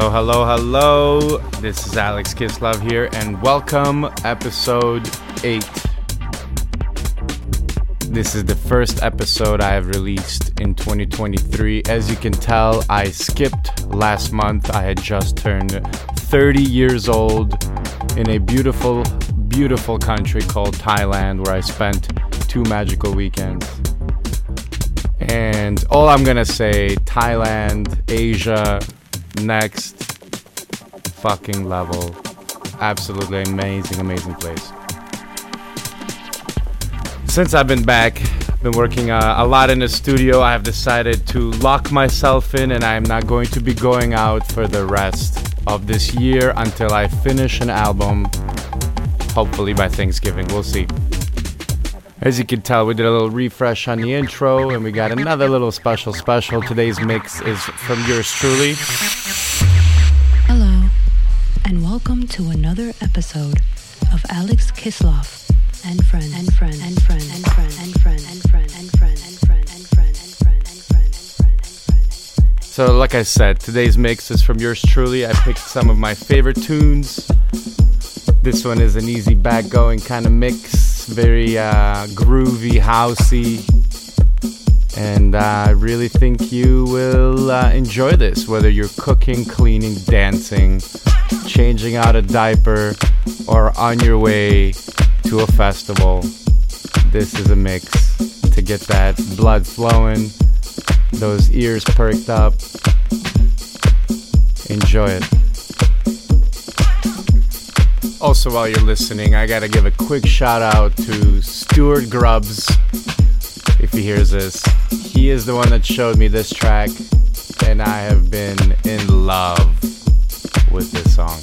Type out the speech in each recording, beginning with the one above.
Hello, hello, hello. This is Alex Kislov here, and welcome, episode 8. This is the first episode I have released in 2023. As you can tell, I skipped last month. I had just turned 30 years old in a beautiful, beautiful country called Thailand, where I spent two magical weekends. And all I'm gonna say Thailand, Asia, next fucking level. Absolutely amazing, amazing place. Since I've been back, I've been working uh, a lot in the studio. I have decided to lock myself in and I'm not going to be going out for the rest of this year until I finish an album. Hopefully by Thanksgiving. We'll see. As you can tell, we did a little refresh on the intro and we got another little special special. Today's mix is from yours truly. Hello, and welcome to another episode of Alex Kislov and friends and friends and friends and friends and friends and friends and friends and friends and friends and friends and friends and friends and friends So, like I said, today's mix is from yours truly. I picked some of my favorite tunes. This one is an easy back going kind of mix, very uh, groovy, housey. And I really think you will uh, enjoy this, whether you're cooking, cleaning, dancing, changing out a diaper, or on your way to a festival. This is a mix to get that blood flowing, those ears perked up. Enjoy it. Also, while you're listening, I gotta give a quick shout out to Stuart Grubbs. If he hears this, he is the one that showed me this track, and I have been in love with this song.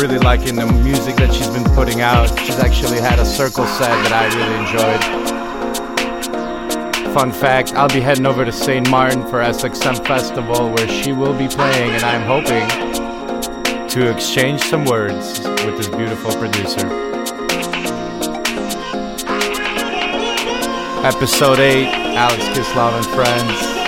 Really liking the music that she's been putting out. She's actually had a Cercle set that I really enjoyed. Fun fact I'll be heading over to St. Martin for SXM Festival where she will be playing, and I'm hoping to exchange some words with this beautiful producer. Episode 8 Alex Kislov and Friends.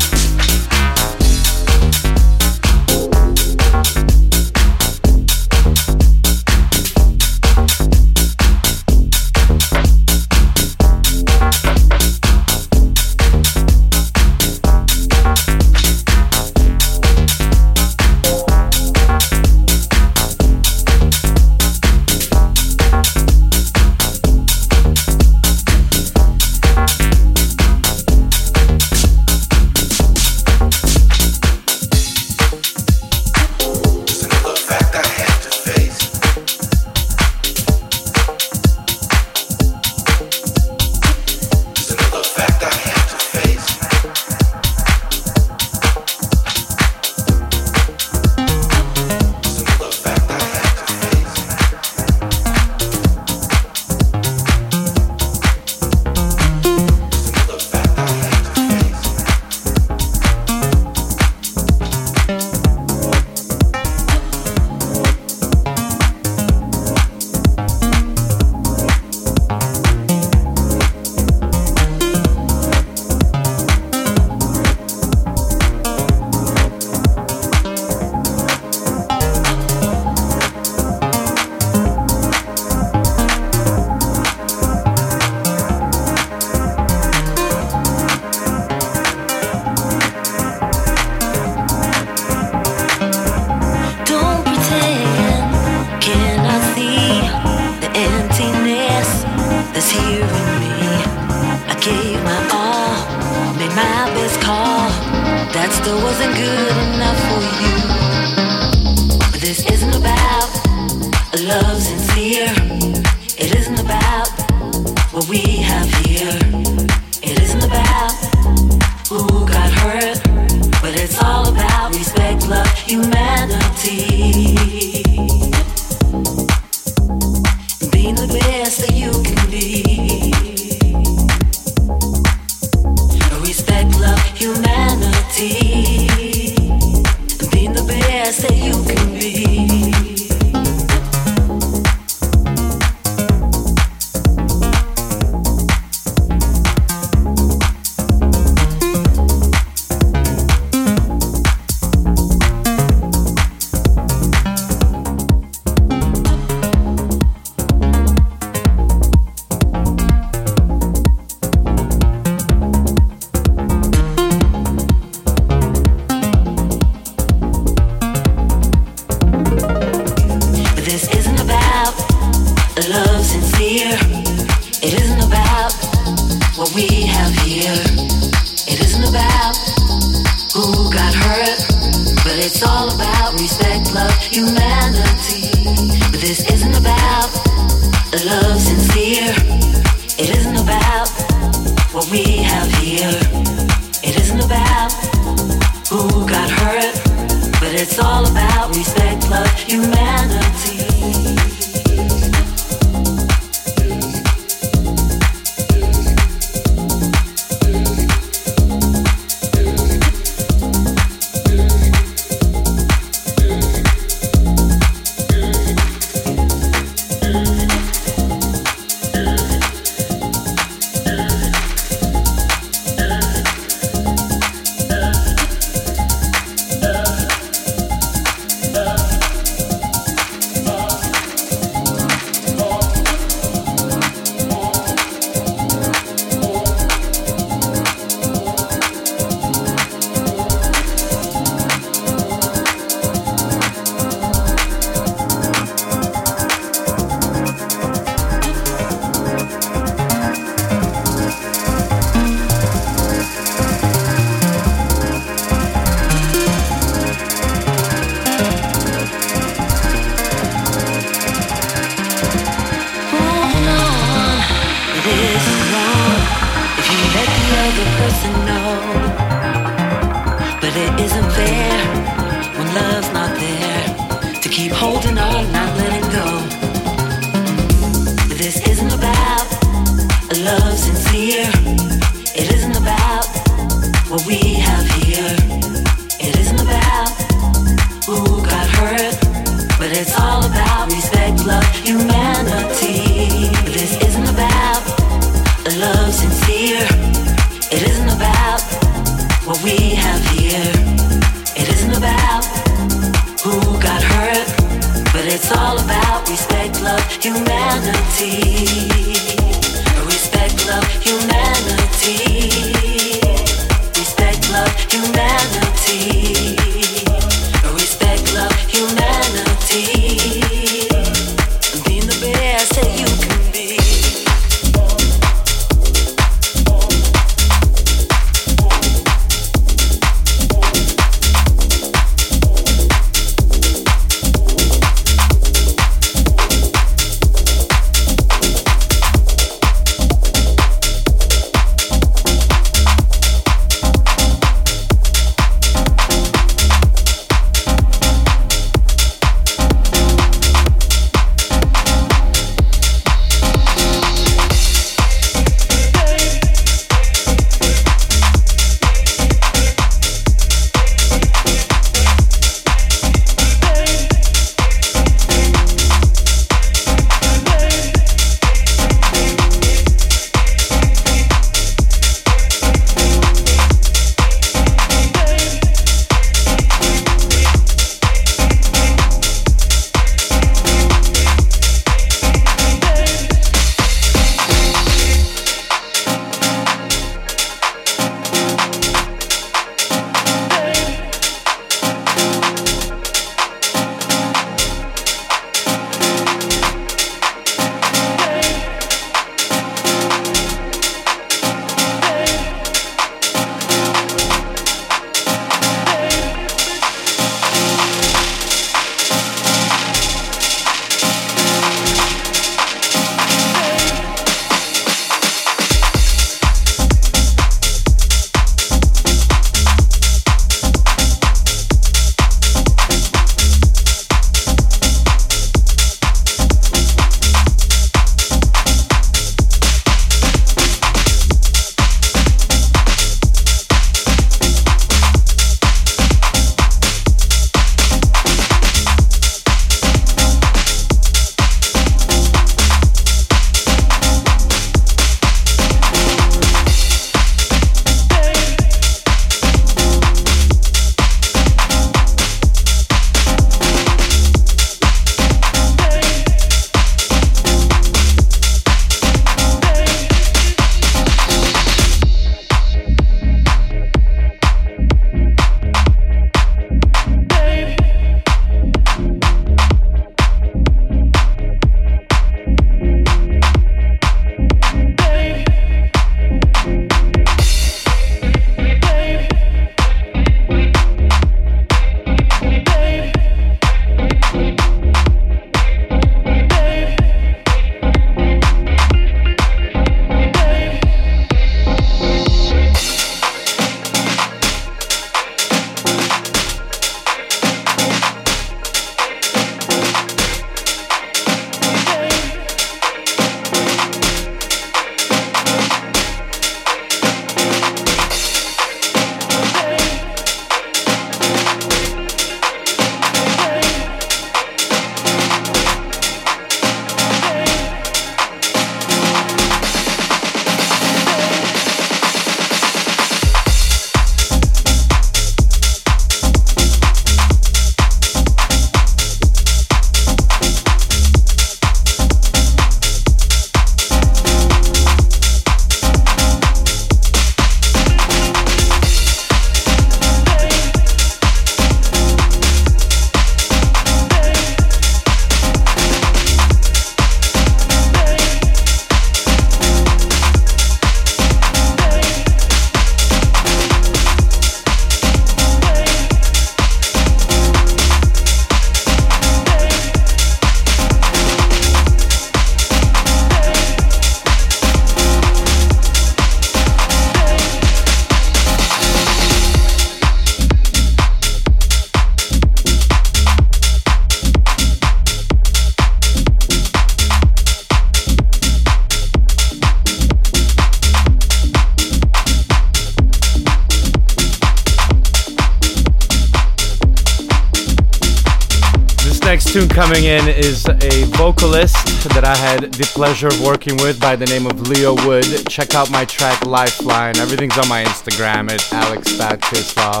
Coming in is a vocalist that I had the pleasure of working with by the name of Leo Wood. Check out my track Lifeline. Everything's on my Instagram at alex.kislov.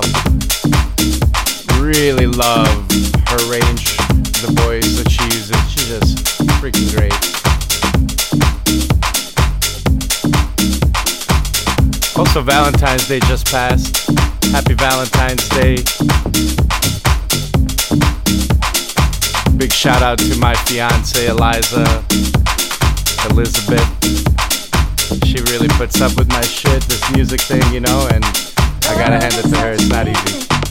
Really love her range, the voice that she uses. She's just freaking great. Also, Valentine's Day just passed. Happy Valentine's Day. Big shout out to my fiance Eliza, Elizabeth. She really puts up with my shit, this music thing, you know, and I gotta hand it to her. It's not easy.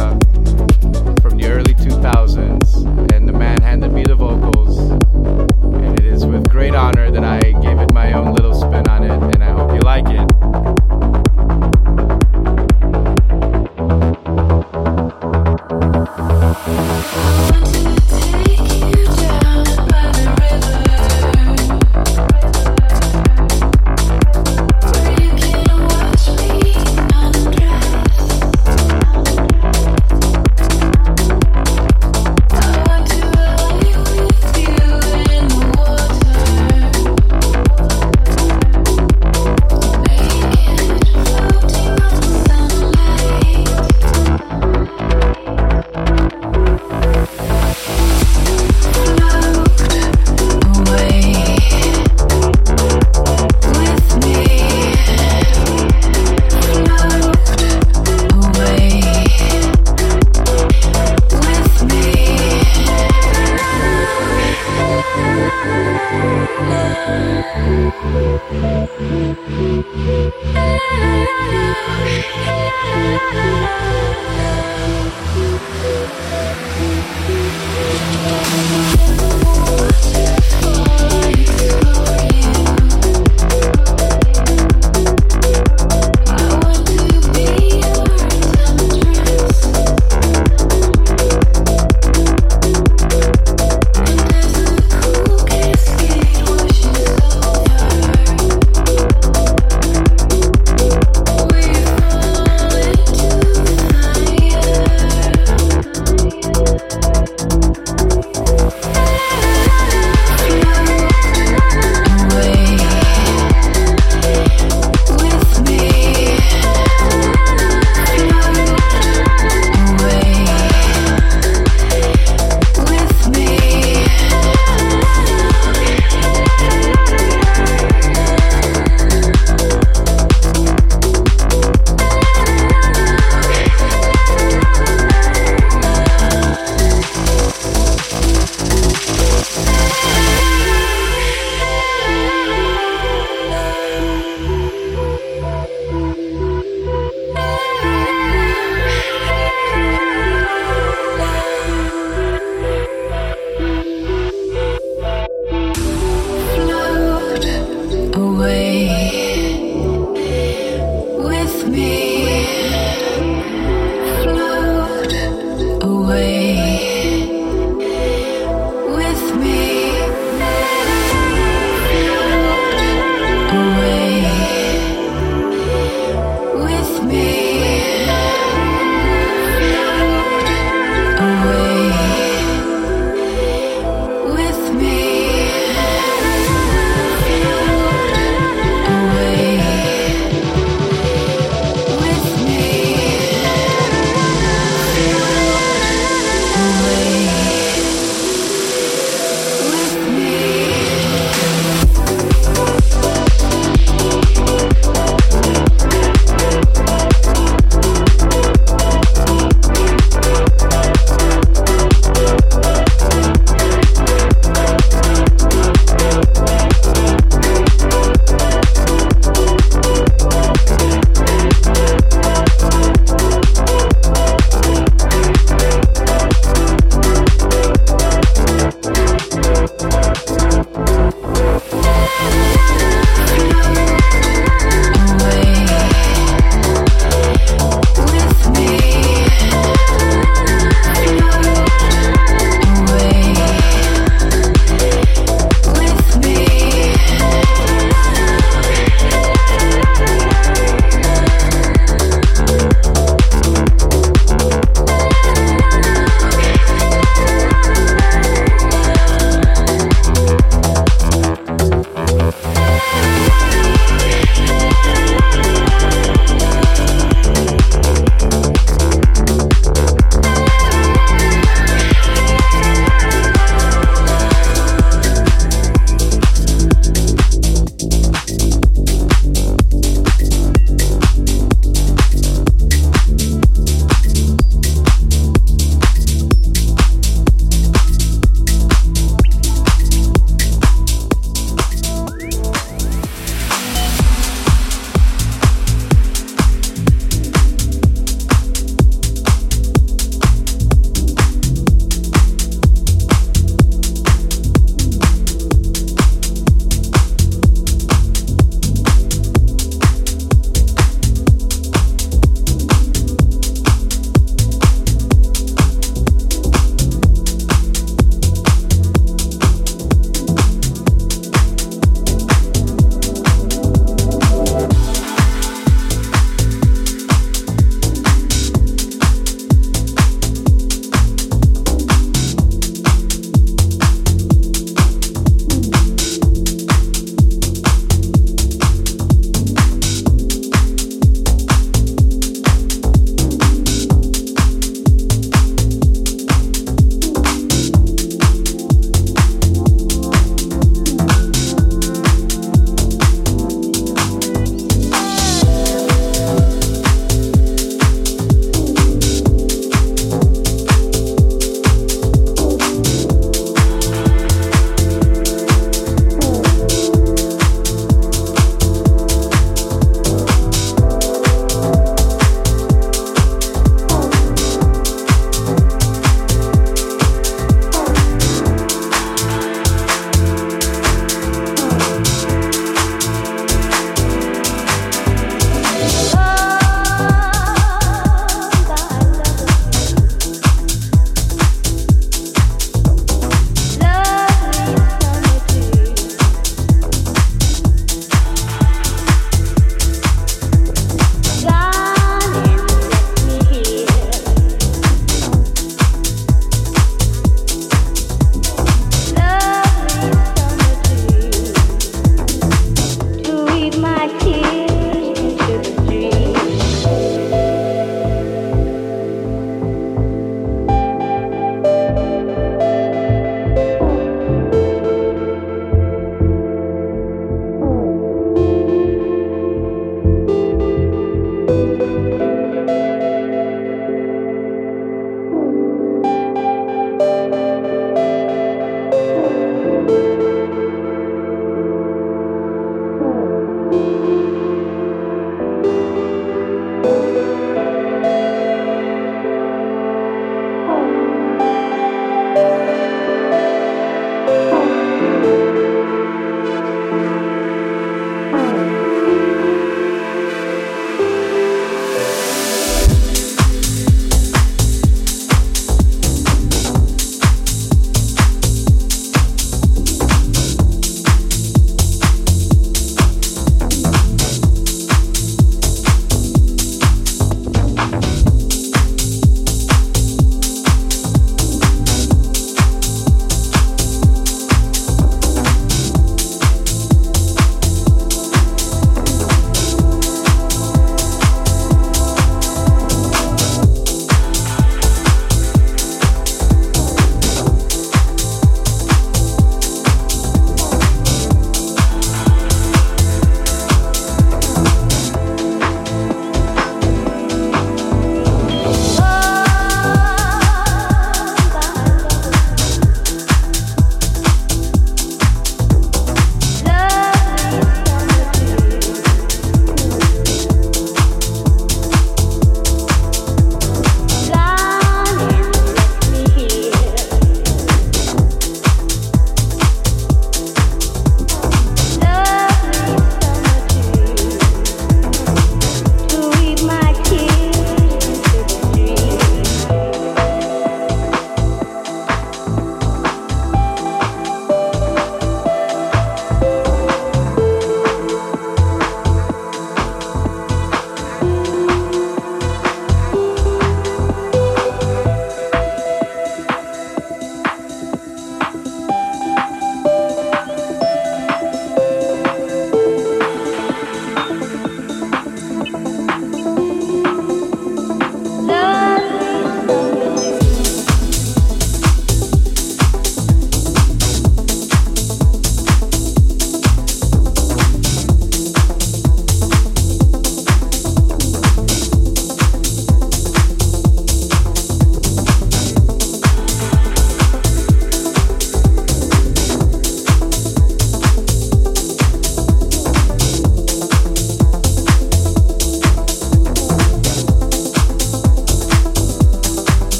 From the early 2000s, and the man handed me the vocals. And it is with great honor that I gave it my own little spin on it, and I hope you like it.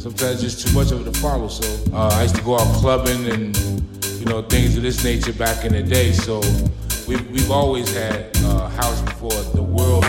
Sometimes there's too much of it to follow. So uh, I used to go out clubbing and you know things of this nature back in the day. So we've we've always had uh, house before the world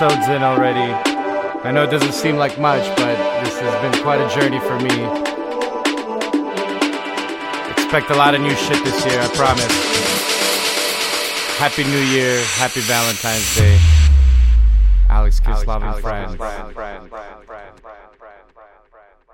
episodes in already. I know it doesn't seem like much, but this has been quite a journey for me. Expect a lot of new shit this year, I promise. Happy New Year, Happy Valentine's Day. Alex Kislov and friends.